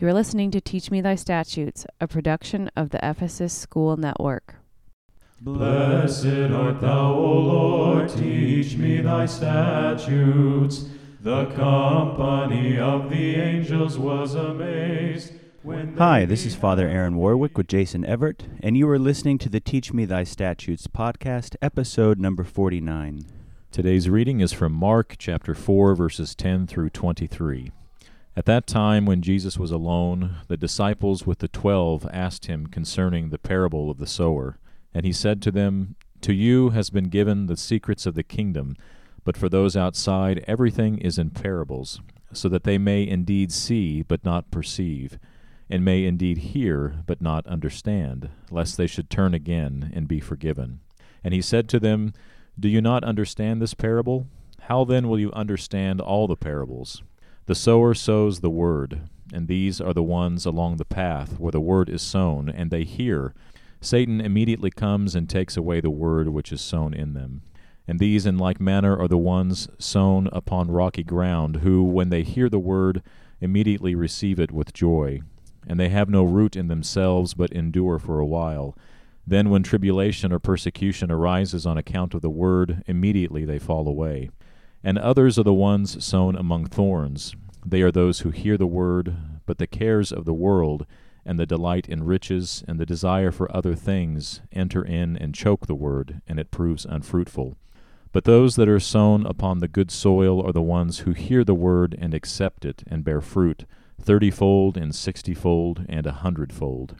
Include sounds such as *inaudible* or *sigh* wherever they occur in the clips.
You're listening to Teach Me Thy Statutes, a production of the Ephesus School Network. Blessed art thou, O Lord, teach me thy statutes. The company of the angels was amazed. when they Hi, this is Father Aaron Warwick with Jason Everett, and you are listening to the Teach Me Thy Statutes podcast, episode number 49. Today's reading is from Mark chapter 4, verses 10 through 23. At that time, when Jesus was alone, the disciples with the twelve asked him concerning the parable of the sower. And he said to them, To you has been given the secrets of the kingdom, but for those outside everything is in parables, so that they may indeed see, but not perceive, and may indeed hear, but not understand, lest they should turn again and be forgiven. And he said to them, Do you not understand this parable? How then will you understand all the parables? The sower sows the word, and these are the ones along the path where the word is sown, and they hear. Satan immediately comes and takes away the word which is sown in them. And these in like manner are the ones sown upon rocky ground, who, when they hear the word, immediately receive it with joy. And they have no root in themselves, but endure for a while. Then, when tribulation or persecution arises on account of the word, immediately they fall away. And others are the ones sown among thorns. They are those who hear the word, but the cares of the world, and the delight in riches, and the desire for other things enter in and choke the word, and it proves unfruitful. But those that are sown upon the good soil are the ones who hear the word and accept it, and bear fruit, thirtyfold, and sixtyfold, and a hundredfold.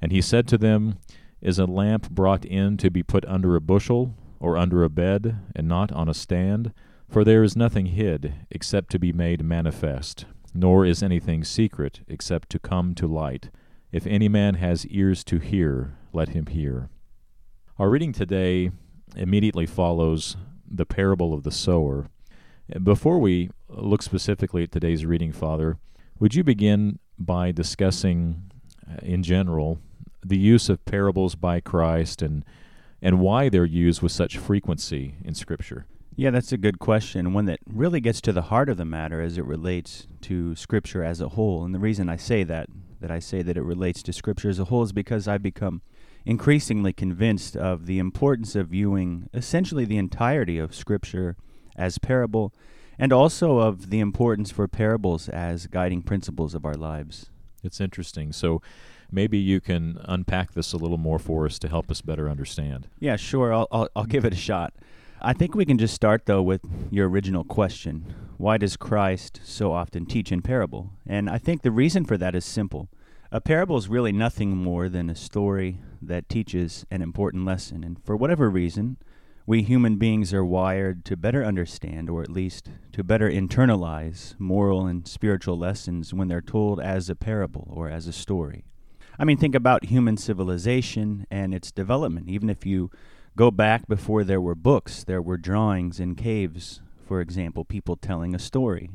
And he said to them, Is a lamp brought in to be put under a bushel, or under a bed, and not on a stand? For there is nothing hid, except to be made manifest, nor is anything secret, except to come to light. If any man has ears to hear, let him hear. Our reading today immediately follows the parable of the sower. Before we look specifically at today's reading, Father, would you begin by discussing, uh, in general, the use of parables by Christ and and why they're used with such frequency in Scripture? Yeah, that's a good question, one that really gets to the heart of the matter as it relates to Scripture as a whole. And the reason I say that, that I say that it relates to Scripture as a whole, is because I've become increasingly convinced of the importance of viewing essentially the entirety of Scripture as parable, and also of the importance for parables as guiding principles of our lives. It's interesting. So maybe you can unpack this a little more for us to help us better understand. Yeah, sure. I'll, I'll, I'll give it a shot. I think we can just start, though, with your original question Why does Christ so often teach in parable? And I think the reason for that is simple. A parable is really nothing more than a story that teaches an important lesson. And for whatever reason, we human beings are wired to better understand, or at least to better internalize, moral and spiritual lessons when they're told as a parable or as a story. I mean, think about human civilization and its development. Even if you go back before there were books, there were drawings in caves, for example, people telling a story.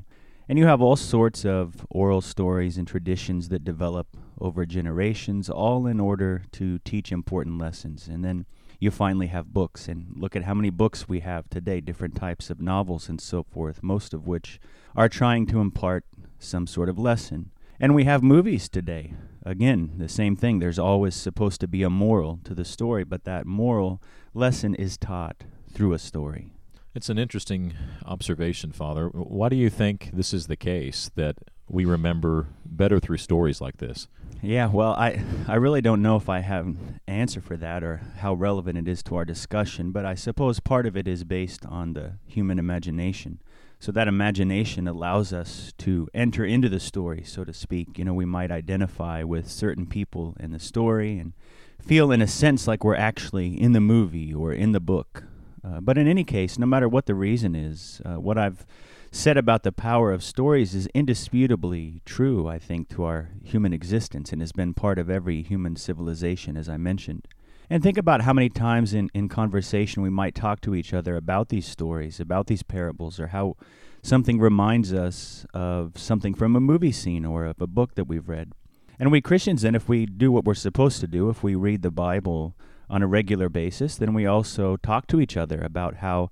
And you have all sorts of oral stories and traditions that develop over generations, all in order to teach important lessons. And then you finally have books, and look at how many books we have today, different types of novels and so forth, most of which are trying to impart some sort of lesson. And we have movies today. Again, the same thing. There's always supposed to be a moral to the story, but that moral lesson is taught through a story. It's an interesting observation, Father. Why do you think this is the case that we remember better through stories like this? Yeah, well, I I really don't know if I have an answer for that or how relevant it is to our discussion, but I suppose part of it is based on the human imagination. So that imagination allows us to enter into the story, so to speak. You know, we might identify with certain people in the story and feel, in a sense, like we're actually in the movie or in the book. Uh, but in any case, no matter what the reason is, uh, what I've said about the power of stories is indisputably true, I think, to our human existence and has been part of every human civilization, as I mentioned. And think about how many times in, in conversation we might talk to each other about these stories, about these parables, or how something reminds us of something from a movie scene or of a book that we've read. And we Christians, then, if we do what we're supposed to do, if we read the Bible on a regular basis, then we also talk to each other about how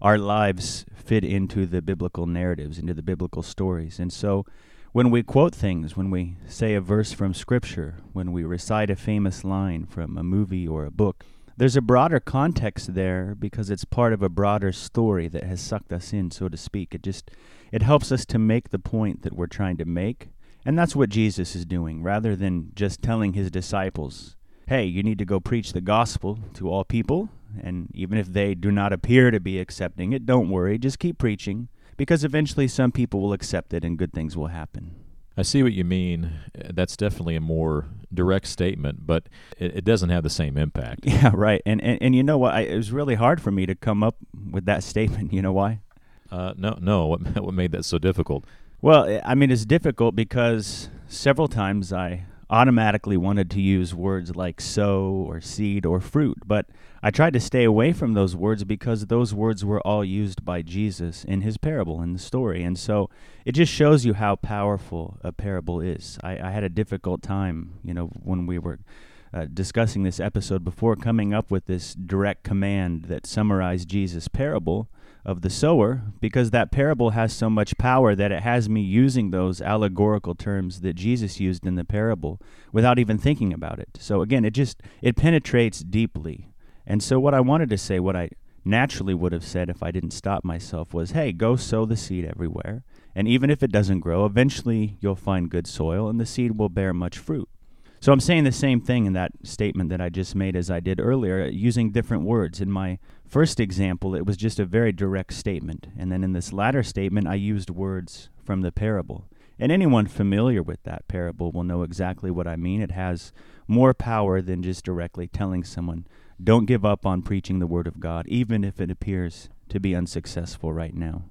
our lives fit into the biblical narratives, into the biblical stories. And so when we quote things, when we say a verse from Scripture, when we recite a famous line from a movie or a book, there's a broader context there because it's part of a broader story that has sucked us in, so to speak. It just it helps us to make the point that we're trying to make. And that's what Jesus is doing, rather than just telling his disciples, hey, you need to go preach the gospel to all people. And even if they do not appear to be accepting it, don't worry, just keep preaching, because eventually some people will accept it and good things will happen. I see what you mean. That's definitely a more direct statement, but it, it doesn't have the same impact. *laughs* Yeah, right. And and, and you know what? I, it was really hard for me to come up with that *laughs* statement. You know why? Uh, no, no. *laughs* What what made that so difficult? Well, I mean, it's difficult because several times I automatically wanted to use words like sow or seed or fruit, but I tried to stay away from those words because those words were all used by Jesus in his parable in the story. And so it just shows you how powerful a parable is. I, I had a difficult time, you know, when we were uh, discussing this episode before coming up with this direct command that summarized Jesus' parable of the sower because that parable has so much power that it has me using those allegorical terms that Jesus used in the parable without even thinking about it. So again, it just it penetrates deeply. And so what I wanted to say, what I naturally would have said if I didn't stop myself was, "Hey, go sow the seed everywhere, and even if it doesn't grow, eventually you'll find good soil and the seed will bear much fruit." So I'm saying the same thing in that statement that I just made as I did earlier, uh, using different words. In my first example, it was just a very direct statement. And then in this latter statement, I used words from the parable. And anyone familiar with that parable will know exactly what I mean. It has more power than just directly telling someone, don't give up on preaching the Word of God, even if it appears to be unsuccessful right now.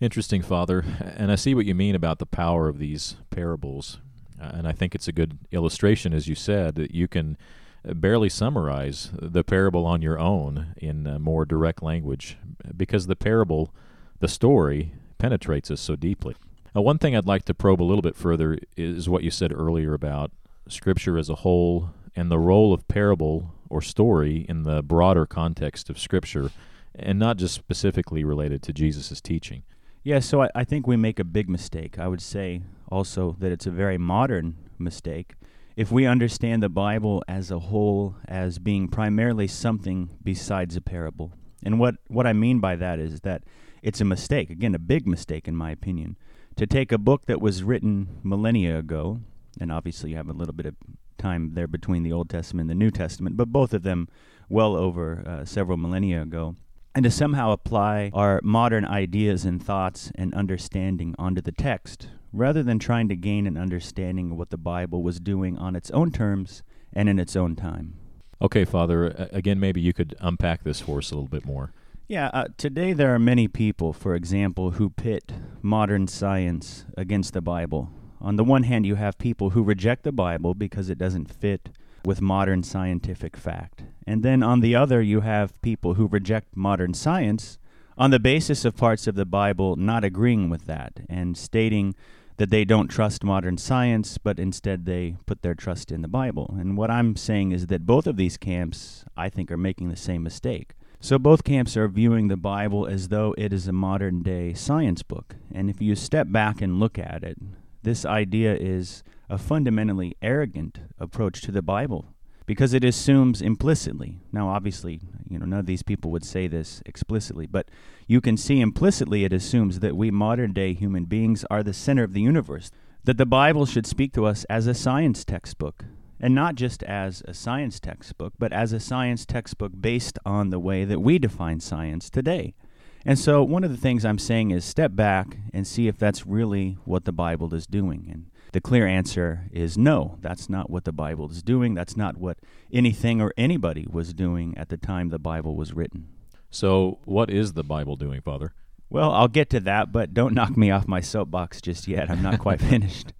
Interesting, Father. And I see what you mean about the power of these parables. Uh, and I think it's a good illustration, as you said, that you can barely summarize the parable on your own in more direct language because the parable, the story, penetrates us so deeply. Now, one thing I'd like to probe a little bit further is what you said earlier about Scripture as a whole and the role of parable or story in the broader context of Scripture, and not just specifically related to Jesus' teaching. Yeah, so I, I think we make a big mistake. I would say also that it's a very modern mistake. If we understand the Bible as a whole as being primarily something besides a parable, and what, what I mean by that is that it's a mistake, again, a big mistake in my opinion, to take a book that was written millennia ago, and obviously you have a little bit of time there between the Old Testament and the New Testament, but both of them well over uh, several millennia ago, and to somehow apply our modern ideas and thoughts and understanding onto the text rather than trying to gain an understanding of what the Bible was doing on its own terms and in its own time. Okay, Father, again, maybe you could unpack this for us a little bit more. Yeah, uh, today there are many people, for example, who pit modern science against the Bible. On the one hand, you have people who reject the Bible because it doesn't fit with modern scientific fact. And then on the other, you have people who reject modern science on the basis of parts of the Bible not agreeing with that and stating that they don't trust modern science, but instead they put their trust in the Bible. And what I'm saying is that both of these camps, I think, are making the same mistake. So both camps are viewing the Bible as though it is a modern day science book. And if you step back and look at it, this idea is a fundamentally arrogant approach to the Bible because it assumes implicitly. Now, obviously, you know, none of these people would say this explicitly, but you can see implicitly it assumes that we modern day human beings are the center of the universe, that the Bible should speak to us as a science textbook, and not just as a science textbook, but as a science textbook based on the way that we define science today. And so, one of the things I'm saying is step back and see if that's really what the Bible is doing. And the clear answer is no, that's not what the Bible is doing. That's not what anything or anybody was doing at the time the Bible was written. So, what is the Bible doing, Father? Well, I'll get to that, but don't knock me off my soapbox just yet. I'm not quite *laughs* finished.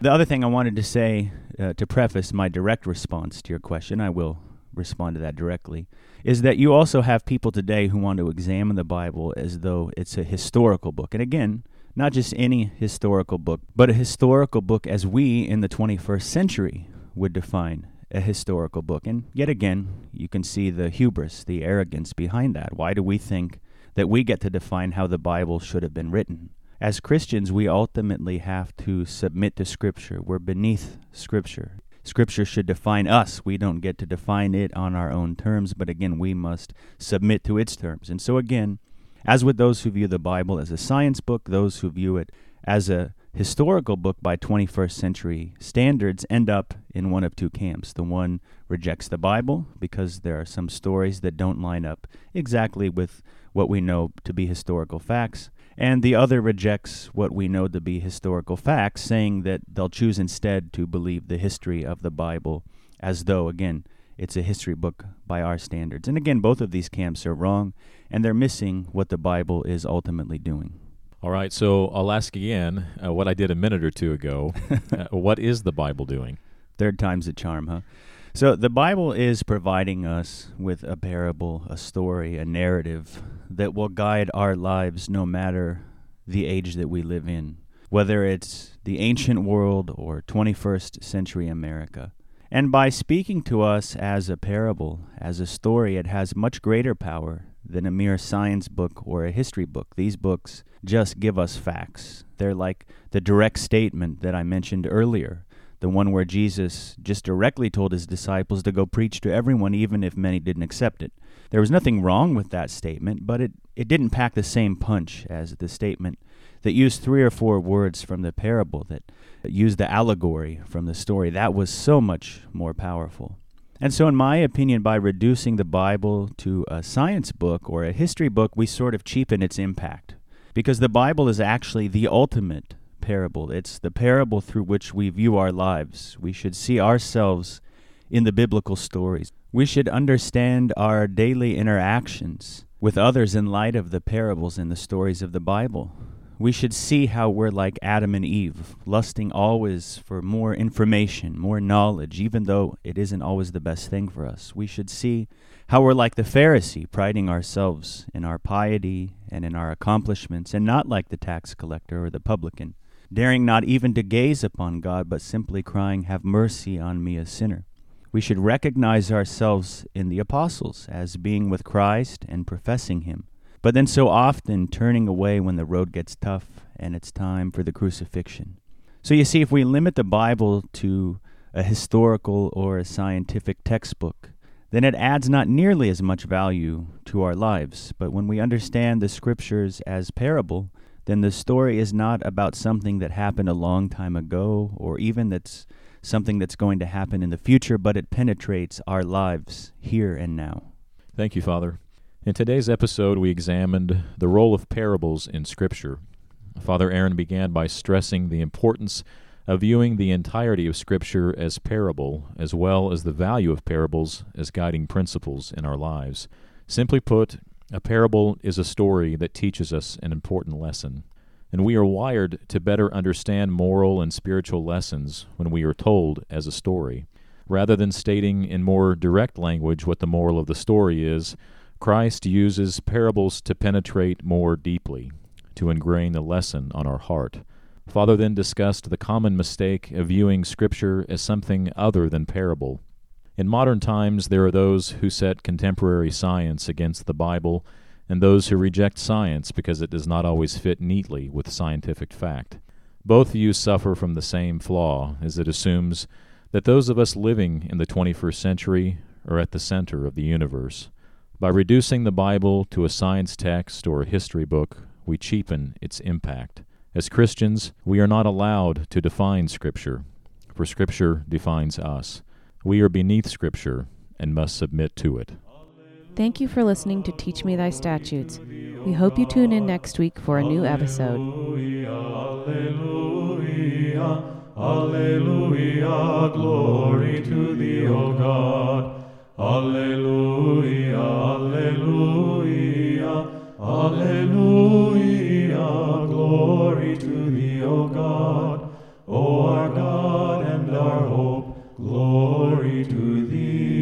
The other thing I wanted to say uh, to preface my direct response to your question, I will respond to that directly, is that you also have people today who want to examine the Bible as though it's a historical book. And again, not just any historical book, but a historical book as we in the 21st century would define a historical book. And yet again, you can see the hubris, the arrogance behind that. Why do we think that we get to define how the Bible should have been written? as Christians, we ultimately have to submit to Scripture. We're beneath Scripture. Scripture should define us. We don't get to define it on our own terms, but again, we must submit to its terms. And so, again, as with those who view the Bible as a science book, those who view it as a historical book by 21st century standards end up in one of two camps. The one rejects the Bible because there are some stories that don't line up exactly with what we know to be historical facts and the other rejects what we know to be historical facts, saying that they'll choose instead to believe the history of the Bible as though, again, it's a history book by our standards. And again, both of these camps are wrong, and they're missing what the Bible is ultimately doing. All right, so I'll ask again uh, what I did a minute or two ago. *laughs* uh, what is the Bible doing? Third time's a charm, huh? So the Bible is providing us with a parable, a story, a narrative that will guide our lives no matter the age that we live in, whether it's the ancient world or 21st century America. And by speaking to us as a parable, as a story, it has much greater power than a mere science book or a history book. These books just give us facts. They're like the direct statement that I mentioned earlier the one where Jesus just directly told his disciples to go preach to everyone, even if many didn't accept it. There was nothing wrong with that statement, but it, it didn't pack the same punch as the statement that used three or four words from the parable, that, that used the allegory from the story. That was so much more powerful. And so, in my opinion, by reducing the Bible to a science book or a history book, we sort of cheapen its impact. Because the Bible is actually the ultimate parable. It's the parable through which we view our lives. We should see ourselves in the biblical stories. We should understand our daily interactions with others in light of the parables and the stories of the Bible. We should see how we're like Adam and Eve, lusting always for more information, more knowledge, even though it isn't always the best thing for us. We should see how we're like the Pharisee, priding ourselves in our piety and in our accomplishments, and not like the tax collector or the publican daring not even to gaze upon God, but simply crying, Have mercy on me, a sinner. We should recognize ourselves in the apostles as being with Christ and professing Him, but then so often turning away when the road gets tough and it's time for the crucifixion. So you see, if we limit the Bible to a historical or a scientific textbook, then it adds not nearly as much value to our lives. But when we understand the Scriptures as parable, then the story is not about something that happened a long time ago or even that's something that's going to happen in the future, but it penetrates our lives here and now. Thank you, Father. In today's episode, we examined the role of parables in Scripture. Father Aaron began by stressing the importance of viewing the entirety of Scripture as parable, as well as the value of parables as guiding principles in our lives. Simply put, a parable is a story that teaches us an important lesson, and we are wired to better understand moral and spiritual lessons when we are told as a story. Rather than stating in more direct language what the moral of the story is, Christ uses parables to penetrate more deeply, to ingrain the lesson on our heart. Father then discussed the common mistake of viewing Scripture as something other than parable in modern times, there are those who set contemporary science against the Bible and those who reject science because it does not always fit neatly with scientific fact. Both views suffer from the same flaw, as it assumes that those of us living in the 21st century are at the center of the universe. By reducing the Bible to a science text or a history book, we cheapen its impact. As Christians, we are not allowed to define Scripture, for Scripture defines us. We are beneath Scripture and must submit to it. Thank you for listening to Teach Me Thy Statutes. We hope you tune in next week for a new episode. Alleluia, Alleluia, glory to thee, O God. Alleluia, Alleluia, Alleluia, glory to thee, O God. Glory to thee.